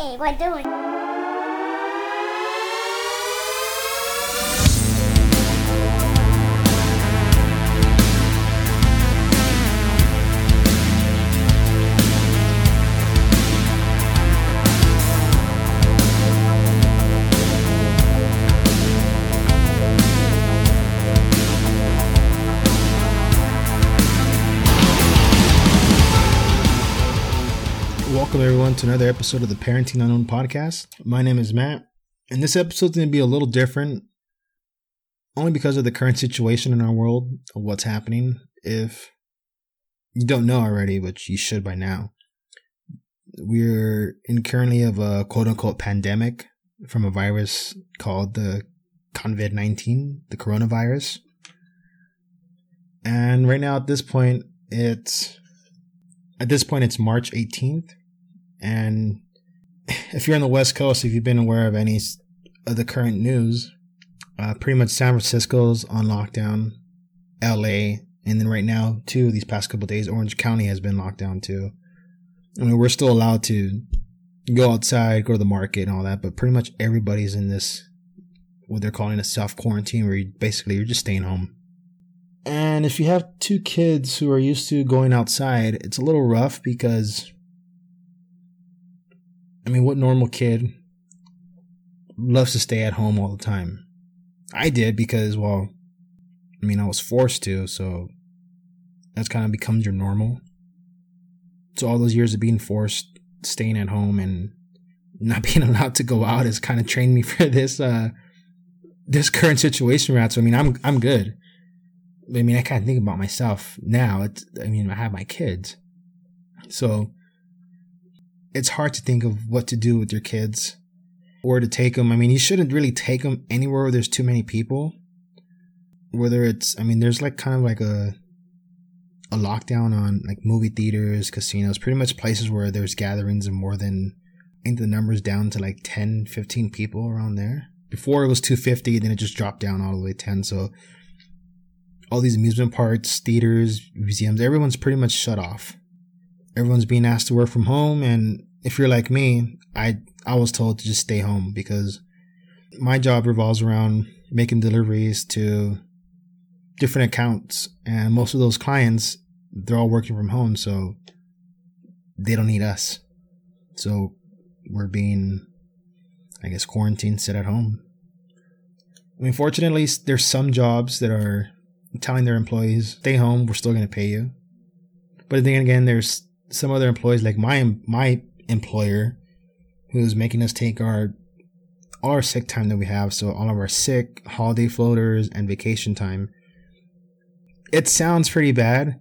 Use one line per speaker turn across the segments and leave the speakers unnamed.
Hey, what doing?
Welcome, everyone, to another episode of the Parenting Unknown podcast. My name is Matt, and this episode's going to be a little different only because of the current situation in our world what's happening. If you don't know already, which you should by now, we're in currently of a quote unquote pandemic from a virus called the COVID 19, the coronavirus. And right now, at this point, it's at this point it's March 18th, and if you're on the West Coast, if you've been aware of any of the current news, uh, pretty much San Francisco's on lockdown, LA, and then right now, too, these past couple days, Orange County has been locked down too. I mean, we're still allowed to go outside, go to the market, and all that, but pretty much everybody's in this what they're calling a self quarantine, where you basically you're just staying home. And if you have two kids who are used to going outside, it's a little rough because I mean, what normal kid loves to stay at home all the time? I did because, well, I mean, I was forced to, so that's kind of becomes your normal. So all those years of being forced, staying at home, and not being allowed to go out has kind of trained me for this uh this current situation at. So I mean, I'm I'm good. I mean, I of think about myself now. It's, I mean, I have my kids, so it's hard to think of what to do with your kids or to take them. I mean, you shouldn't really take them anywhere where there's too many people. Whether it's, I mean, there's like kind of like a a lockdown on like movie theaters, casinos, pretty much places where there's gatherings of more than I think the numbers down to like 10, 15 people around there. Before it was 250, then it just dropped down all the way to 10. So all these amusement parks, theaters, museums, everyone's pretty much shut off. Everyone's being asked to work from home. And if you're like me, I, I was told to just stay home because my job revolves around making deliveries to different accounts. And most of those clients, they're all working from home. So they don't need us. So we're being, I guess, quarantined, sit at home. I mean, fortunately, there's some jobs that are telling their employees, stay home, we're still going to pay you. But then again, there's some other employees like my, my employer who's making us take our, all our sick time that we have. So all of our sick, holiday floaters, and vacation time. It sounds pretty bad,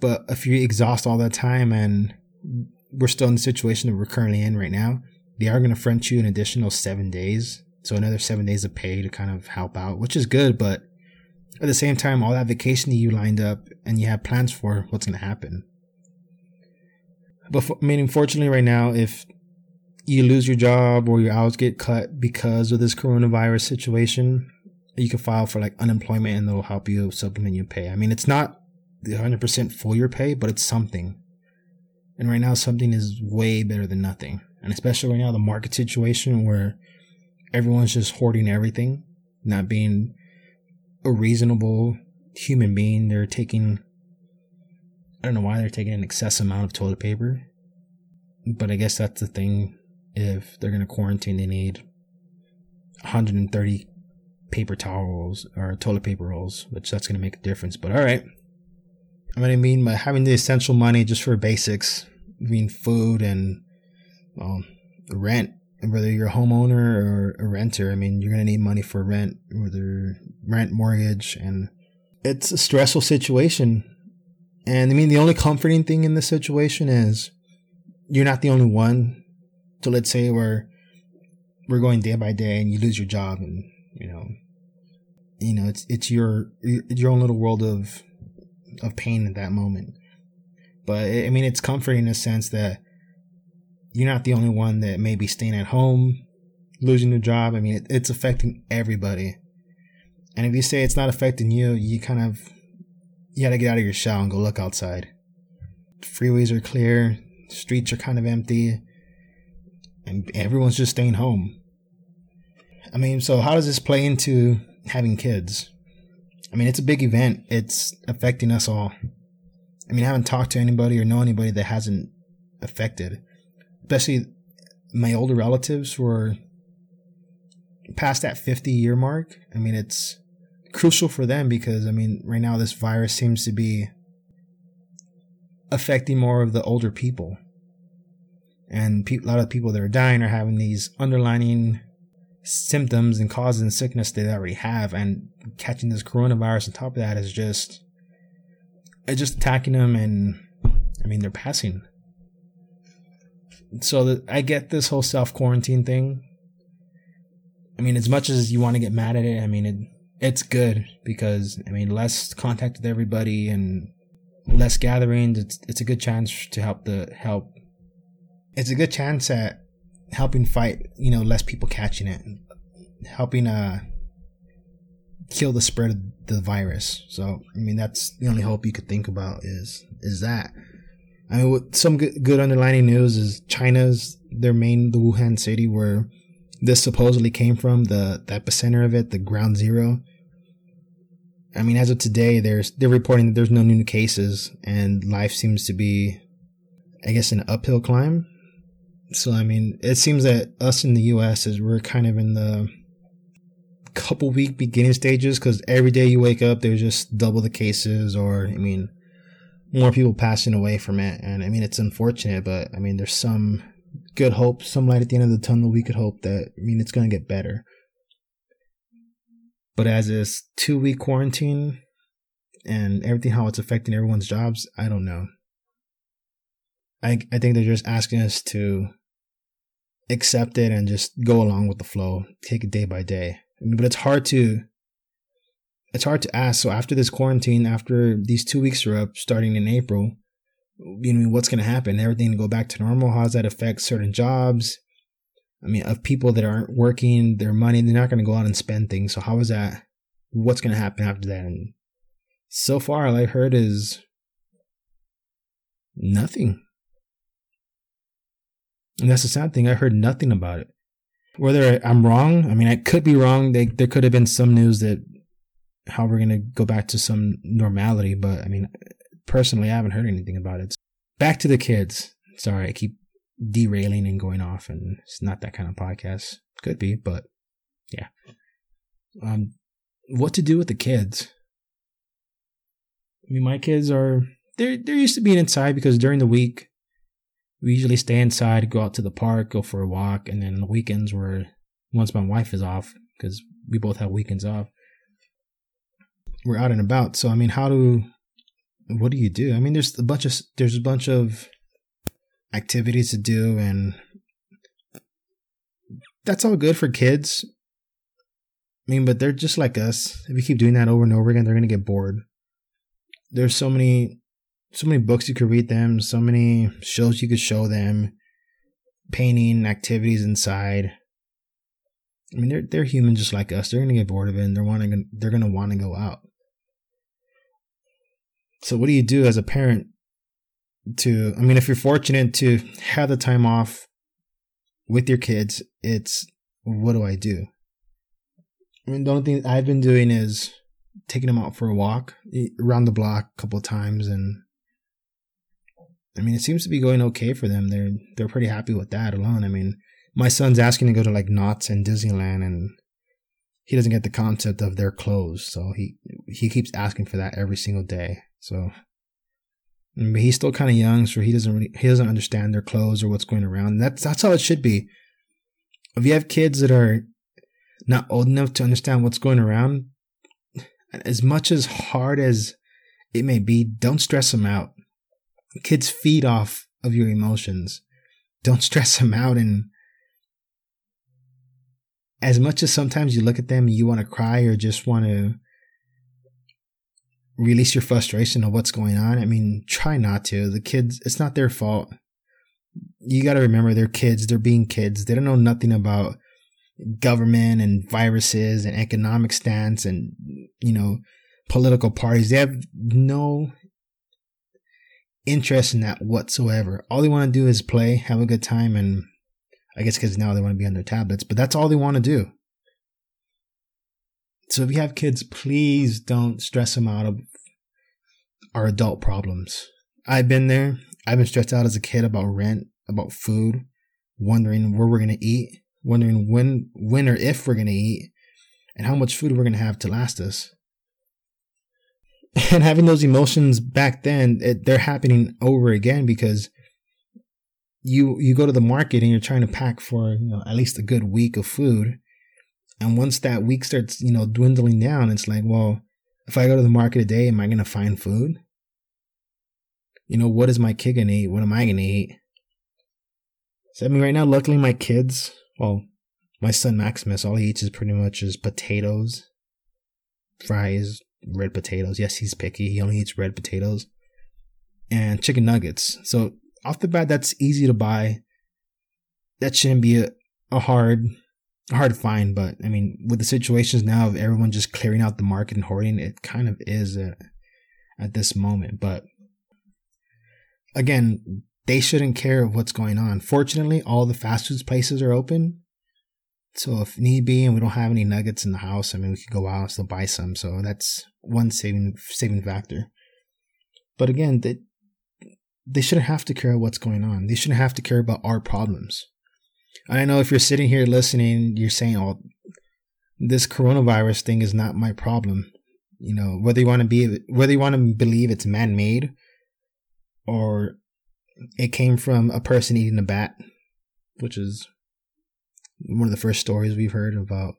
but if you exhaust all that time and we're still in the situation that we're currently in right now, they are going to front you an additional seven days. So another seven days of pay to kind of help out, which is good, but at the same time, all that vacation that you lined up and you have plans for, what's going to happen? But for, I mean, unfortunately, right now, if you lose your job or your hours get cut because of this coronavirus situation, you can file for like unemployment and they'll help you supplement your pay. I mean, it's not the 100% full your pay, but it's something. And right now, something is way better than nothing. And especially right now, the market situation where everyone's just hoarding everything, not being a reasonable human being. They're taking, I don't know why they're taking an excess amount of toilet paper, but I guess that's the thing. If they're going to quarantine, they need 130 paper towels or toilet paper rolls, which that's going to make a difference. But all right. I mean, I mean, by having the essential money just for basics, I mean, food and well, rent whether you're a homeowner or a renter, I mean, you're going to need money for rent, whether rent, mortgage, and it's a stressful situation. And I mean, the only comforting thing in this situation is you're not the only one. So let's say we're, we're going day by day and you lose your job and, you know, you know, it's, it's your, your own little world of, of pain at that moment. But I mean, it's comforting in a sense that you're not the only one that may be staying at home, losing your job. I mean, it, it's affecting everybody. And if you say it's not affecting you, you kind of you got to get out of your shell and go look outside. Freeways are clear, streets are kind of empty. and everyone's just staying home. I mean, so how does this play into having kids? I mean, it's a big event. It's affecting us all. I mean, I haven't talked to anybody or know anybody that hasn't affected, especially my older relatives who are past that 50 year mark. I mean, it's crucial for them because, I mean, right now this virus seems to be affecting more of the older people. And pe- a lot of people that are dying are having these underlining symptoms and causing sickness they already have. And catching this coronavirus on top of that is just, it's just attacking them. And I mean, they're passing. So the, I get this whole self quarantine thing. I mean, as much as you want to get mad at it, I mean, it, it's good because, I mean, less contact with everybody and less gatherings. It's, it's a good chance to help the, help. It's a good chance at helping fight, you know, less people catching it, helping, uh, kill the spread of the virus. So, I mean, that's the only hope you could think about is, is that. I mean, some good, good underlining news is China's their main, the Wuhan city where this supposedly came from, the, the epicenter of it, the ground zero. I mean, as of today, there's they're reporting that there's no new cases, and life seems to be, I guess, an uphill climb. So, I mean, it seems that us in the U.S. is we're kind of in the couple week beginning stages because every day you wake up, there's just double the cases, or I mean, more people passing away from it. And I mean, it's unfortunate, but I mean, there's some good hope, some light at the end of the tunnel. We could hope that, I mean, it's going to get better. But as this two week quarantine and everything, how it's affecting everyone's jobs, I don't know. I, I think they're just asking us to accept it and just go along with the flow, take it day by day. I mean, but it's hard to, it's hard to ask. So after this quarantine, after these two weeks are up, starting in April, you know, what's going to happen? Everything to go back to normal? How does that affect certain jobs? I mean, of people that aren't working their money, they're not going to go out and spend things. So how is that? What's going to happen after that? And so far, all I've heard is nothing. And that's the sad thing. I heard nothing about it. Whether I'm wrong, I mean, I could be wrong. They, there could have been some news that how we're going to go back to some normality. But I mean, personally, I haven't heard anything about it. Back to the kids. Sorry, I keep derailing and going off, and it's not that kind of podcast. Could be, but yeah. Um, what to do with the kids? I mean, my kids are they're they're used to being inside because during the week we usually stay inside, go out to the park, go for a walk, and then on the weekends where once my wife is off because we both have weekends off, we're out and about. So I mean, how do what do you do? I mean, there's a bunch of there's a bunch of activities to do, and that's all good for kids. I mean, but they're just like us. If you keep doing that over and over again, they're gonna get bored. There's so many, so many books you could read them, so many shows you could show them, painting activities inside. I mean, they're they're human just like us. They're gonna get bored of it, and they're wanting they're gonna want to go out. So what do you do as a parent to I mean if you're fortunate to have the time off with your kids, it's what do I do? I mean the only thing I've been doing is taking them out for a walk around the block a couple of times and I mean it seems to be going okay for them. They're they're pretty happy with that alone. I mean my son's asking to go to like Knott's and Disneyland and he doesn't get the concept of their clothes, so he he keeps asking for that every single day. So, but he's still kind of young, so he doesn't really he doesn't understand their clothes or what's going around. That's that's how it should be. If you have kids that are not old enough to understand what's going around, as much as hard as it may be, don't stress them out. Kids feed off of your emotions. Don't stress them out and as much as sometimes you look at them and you want to cry or just want to release your frustration of what's going on. I mean, try not to. The kids, it's not their fault. You got to remember they're kids. They're being kids. They don't know nothing about government and viruses and economic stance and, you know, political parties. They have no interest in that whatsoever. All they want to do is play, have a good time. And I guess because now they want to be on their tablets, but that's all they want to do. So if you have kids, please don't stress them out of our adult problems. I've been there. I've been stressed out as a kid about rent, about food, wondering where we're going to eat, wondering when, when or if we're going to eat, and how much food we're going to have to last us. And having those emotions back then, it, they're happening over again because you you go to the market and you're trying to pack for you know at least a good week of food, and once that week starts you know dwindling down, it's like, well, if I go to the market today, am I going to find food? You know, what is my kid going to eat? What am I going to eat? So I mean, right now, luckily, my kids, well, my son Maximus, all he eats is pretty much is potatoes, fries, red potatoes. Yes, he's picky. He only eats red potatoes and chicken nuggets. So off the bat, that's easy to buy. That shouldn't be a, a hard, hard to find. But I mean, with the situations now of everyone just clearing out the market and hoarding, it kind of is a, at this moment. But again, they shouldn't care of what's going on. Fortunately, all the fast food places are open. So if need be, and we don't have any nuggets in the house, I mean, we could go out and still buy some. So that's one saving saving factor. But again, they they shouldn't have to care what's going on. They shouldn't have to care about our problems. I know if you're sitting here listening, you're saying, "Oh, this coronavirus thing is not my problem." You know, whether you want to be whether you want to believe it's man-made or it came from a person eating a bat, which is one of the first stories we've heard about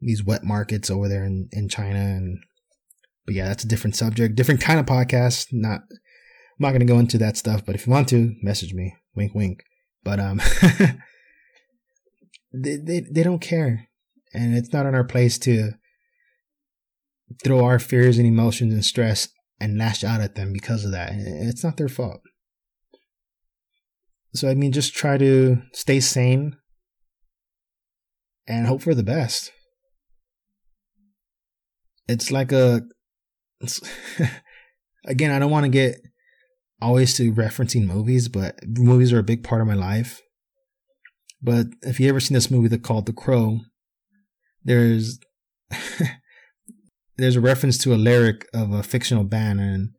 these wet markets over there in, in China. And, but yeah, that's a different subject, different kind of podcast. Not, I'm not going to go into that stuff, but if you want to, message me. Wink, wink. But, um, they, they, they don't care. And it's not on our place to throw our fears and emotions and stress and lash out at them because of that. It's not their fault. So, I mean, just try to stay sane and hope for the best. It's like a, it's, again, I don't want to get always to referencing movies, but movies are a big part of my life. But if you ever seen this movie called The Crow, there's there's a reference to a lyric of a fictional band, and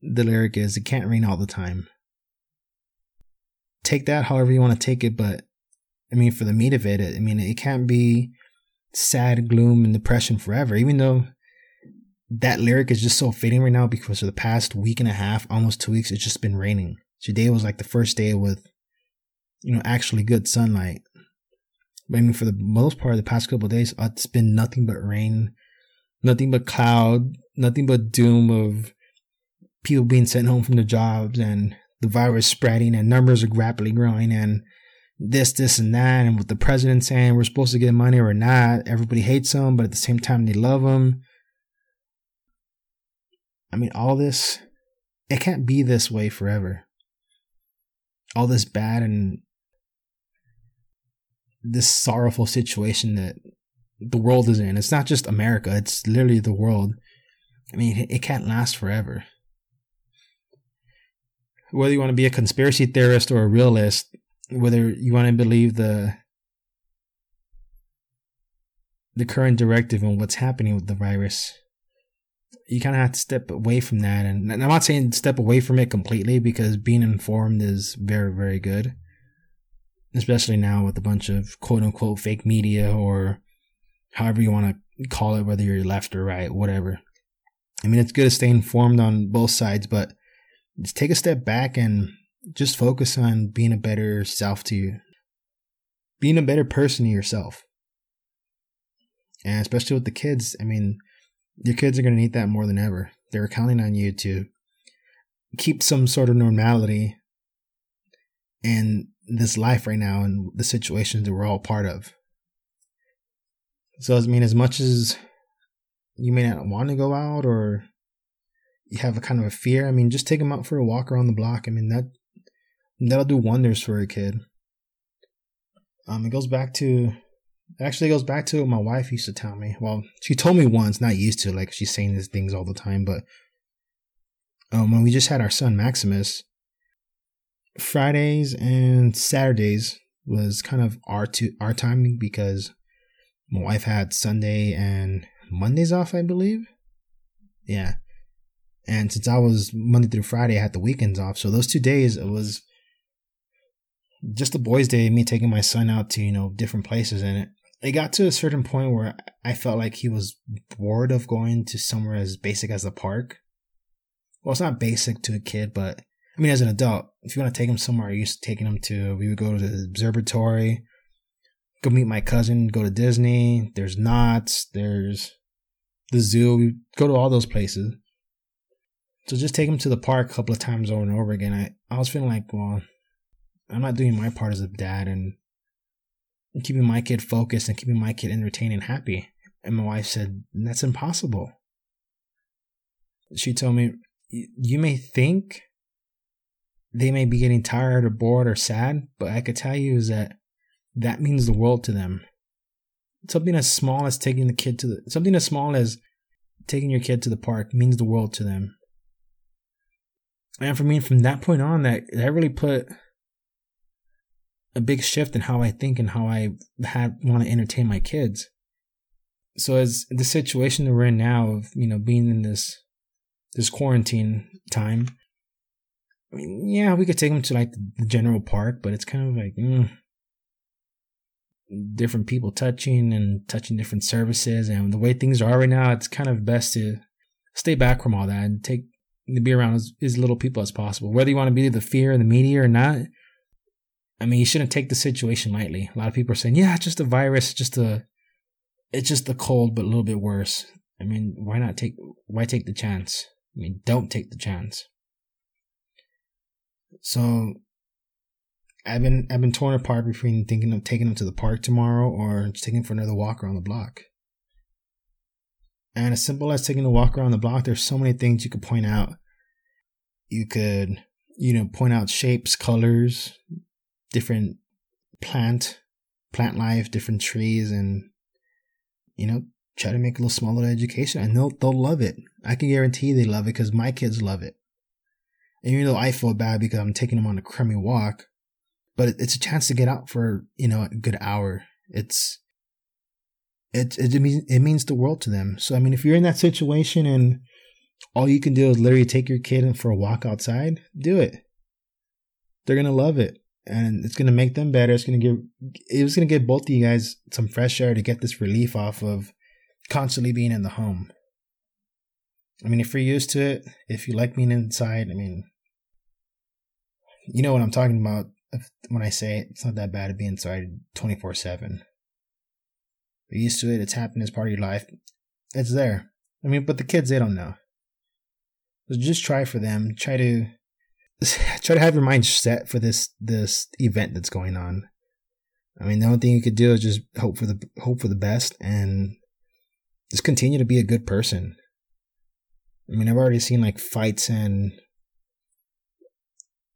the lyric is "It can't rain all the time." Take that however you want to take it, but I mean, for the meat of it, I mean, it can't be sad, gloom, and depression forever, even though that lyric is just so fitting right now because for the past week and a half, almost two weeks, it's just been raining. Today was like the first day with, you know, actually good sunlight. But I mean, for the most part of the past couple days, uh, it's been nothing but rain, nothing but cloud, nothing but doom of people being sent home from their jobs and the virus spreading and numbers are rapidly growing and this, this, and that, and with the president saying we're supposed to get money or not. Everybody hates him, but at the same time they love him. I mean, all this, it can't be this way forever. All this bad and this sorrowful situation that the world is in. It's not just America, it's literally the world. I mean, it can't last forever. Whether you want to be a conspiracy theorist or a realist, whether you want to believe the the current directive and what's happening with the virus you kind of have to step away from that and i'm not saying step away from it completely because being informed is very very good. Especially now with a bunch of quote unquote fake media or however you want to call it whether you're left or right whatever. I mean it's good to stay informed on both sides but just take a step back and just focus on being a better self to you, being a better person to yourself. And especially with the kids, I mean, your kids are going to need that more than ever. They're counting on you to keep some sort of normality in this life right now and the situations that we're all part of. So, I mean, as much as you may not want to go out or you have a kind of a fear, I mean, just take them out for a walk around the block. I mean, that that'll do wonders for a kid. Um, it goes back to, actually, goes back to what my wife used to tell me. Well, she told me once, not used to, like she's saying these things all the time, but um, when we just had our son Maximus, Fridays and Saturdays, was kind of our to our timing because my wife had Sunday and Mondays off, I believe. Yeah. And since I was Monday through Friday, I had the weekends off. So those two days, it was just the boys' day, me taking my son out to, you know, different places. And it, it got to a certain point where I felt like he was bored of going to somewhere as basic as the park. Well, it's not basic to a kid, but I mean, as an adult, if you want to take him somewhere, I used to taking him to, we would go to the observatory, go meet my cousin, go to Disney. There's Knott's, there's the zoo. We go to all those places. So just take him to the park a couple of times over and over again. I, I was feeling like, well, I'm not doing my part as a dad and keeping my kid focused and keeping my kid entertained and happy. And my wife said, that's impossible. She told me, you may think they may be getting tired or bored or sad, but I could tell you is that that means the world to them. Something as small as taking the kid to the something as small as taking your kid to the park means the world to them. And for me, from that point on, that that really put a big shift in how I think and how I had want to entertain my kids. So as the situation that we're in now of you know being in this this quarantine time, I mean, yeah, we could take them to like the general park, but it's kind of like mm, different people touching and touching different services, and the way things are right now, it's kind of best to stay back from all that and take to be around as, as little people as possible. Whether you want to be the fear of the media or not, I mean, you shouldn't take the situation lightly. A lot of people are saying, "Yeah, it's just a virus, just a, it's just the cold, but a little bit worse." I mean, why not take? Why take the chance? I mean, don't take the chance. So I've been I've been torn apart between thinking of taking him to the park tomorrow or just taking him for another walk around the block. And as simple as taking a walk around the block, there's so many things you could point out. You could, you know, point out shapes, colors, different plant, plant life, different trees, and you know, try to make a little smaller education. And they'll they'll love it. I can guarantee they love it because my kids love it. And even though I feel bad because I'm taking them on a crummy walk, but it's a chance to get out for, you know, a good hour. It's, it, it, means, it means the world to them. So, I mean, if you're in that situation and all you can do is literally take your kid for a walk outside, do it. They're to love it and it's to make them better. It's to give, it was to give both of you guys some fresh air to get this relief off of constantly being in the home. I mean, if you're used to it, if you like being inside, I mean, you know what I'm talking about when I say it, it's not that bad to be inside 24 7. You're used to it, it's happening as part of your life. It's there. I mean, but the kids, they don't know. So just try for them. Try to try to have your mind set for this this event that's going on. I mean, the only thing you could do is just hope for the hope for the best and just continue to be a good person. I mean, I've already seen like fights and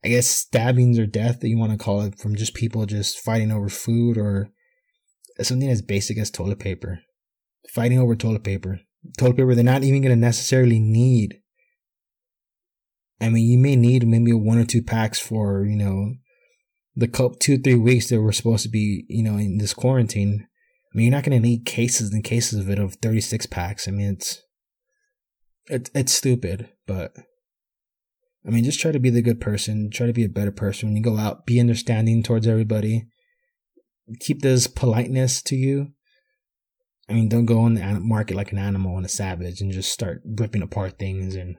I guess stabbings or death that you want to call it from just people just fighting over food or something as basic as toilet paper. Fighting over toilet paper. Toilet paper they're not even going to necessarily need. I mean, you may need maybe one or two packs for, you know, the two, three weeks that we're supposed to be, you know, in this quarantine. I mean, you're not going to need cases and cases of it of 36 packs. I mean, it's, it's, it's stupid, but I mean, just try to be the good person. Try to be a better person when you go out. Be understanding towards everybody. Keep this politeness to you. I mean, don't go on the market like an animal and a savage and just start ripping apart things and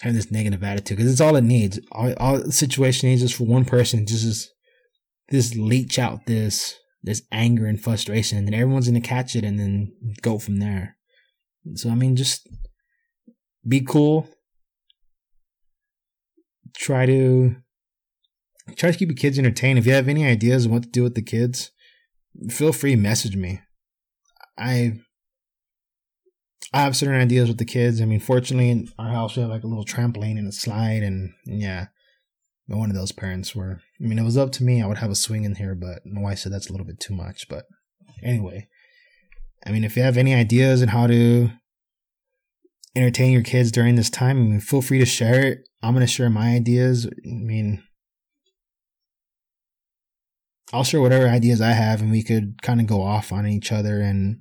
having this negative attitude because it's all it needs. All, all the situation needs is for one person just this leech out this this anger and frustration, and then everyone's gonna catch it and then go from there. So I mean, just be cool, try to try to keep your kids entertained. If you have any ideas on what to do with the kids, feel free message me. I I have certain ideas with the kids. I mean, fortunately, in our house we have like a little trampoline and a slide, and, and yeah, one of those parents where I mean, it was up to me, I would have a swing in here, but my wife said that's a little bit too much. But anyway, I mean, if you have any ideas on how to entertain your kids during this time, I mean, feel free to share it. I'm going to share my ideas. I mean, I'll share whatever ideas I have and we could kind of go off on each other and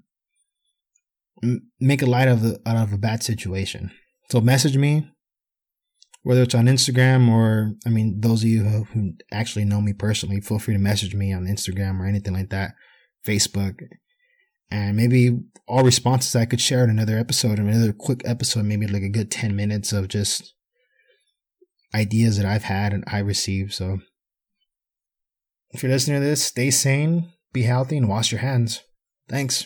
make a light of the, out of a bad situation. So message me, whether it's on Instagram or, I mean, those of you who, who actually know me personally, feel free to message me on Instagram or anything like that, Facebook. And maybe all responses I could share in another episode, in another quick episode, maybe like a good 10 minutes of just ideas that I've had and I received. So if you're listening to this, stay sane, be healthy, and wash your hands. Thanks.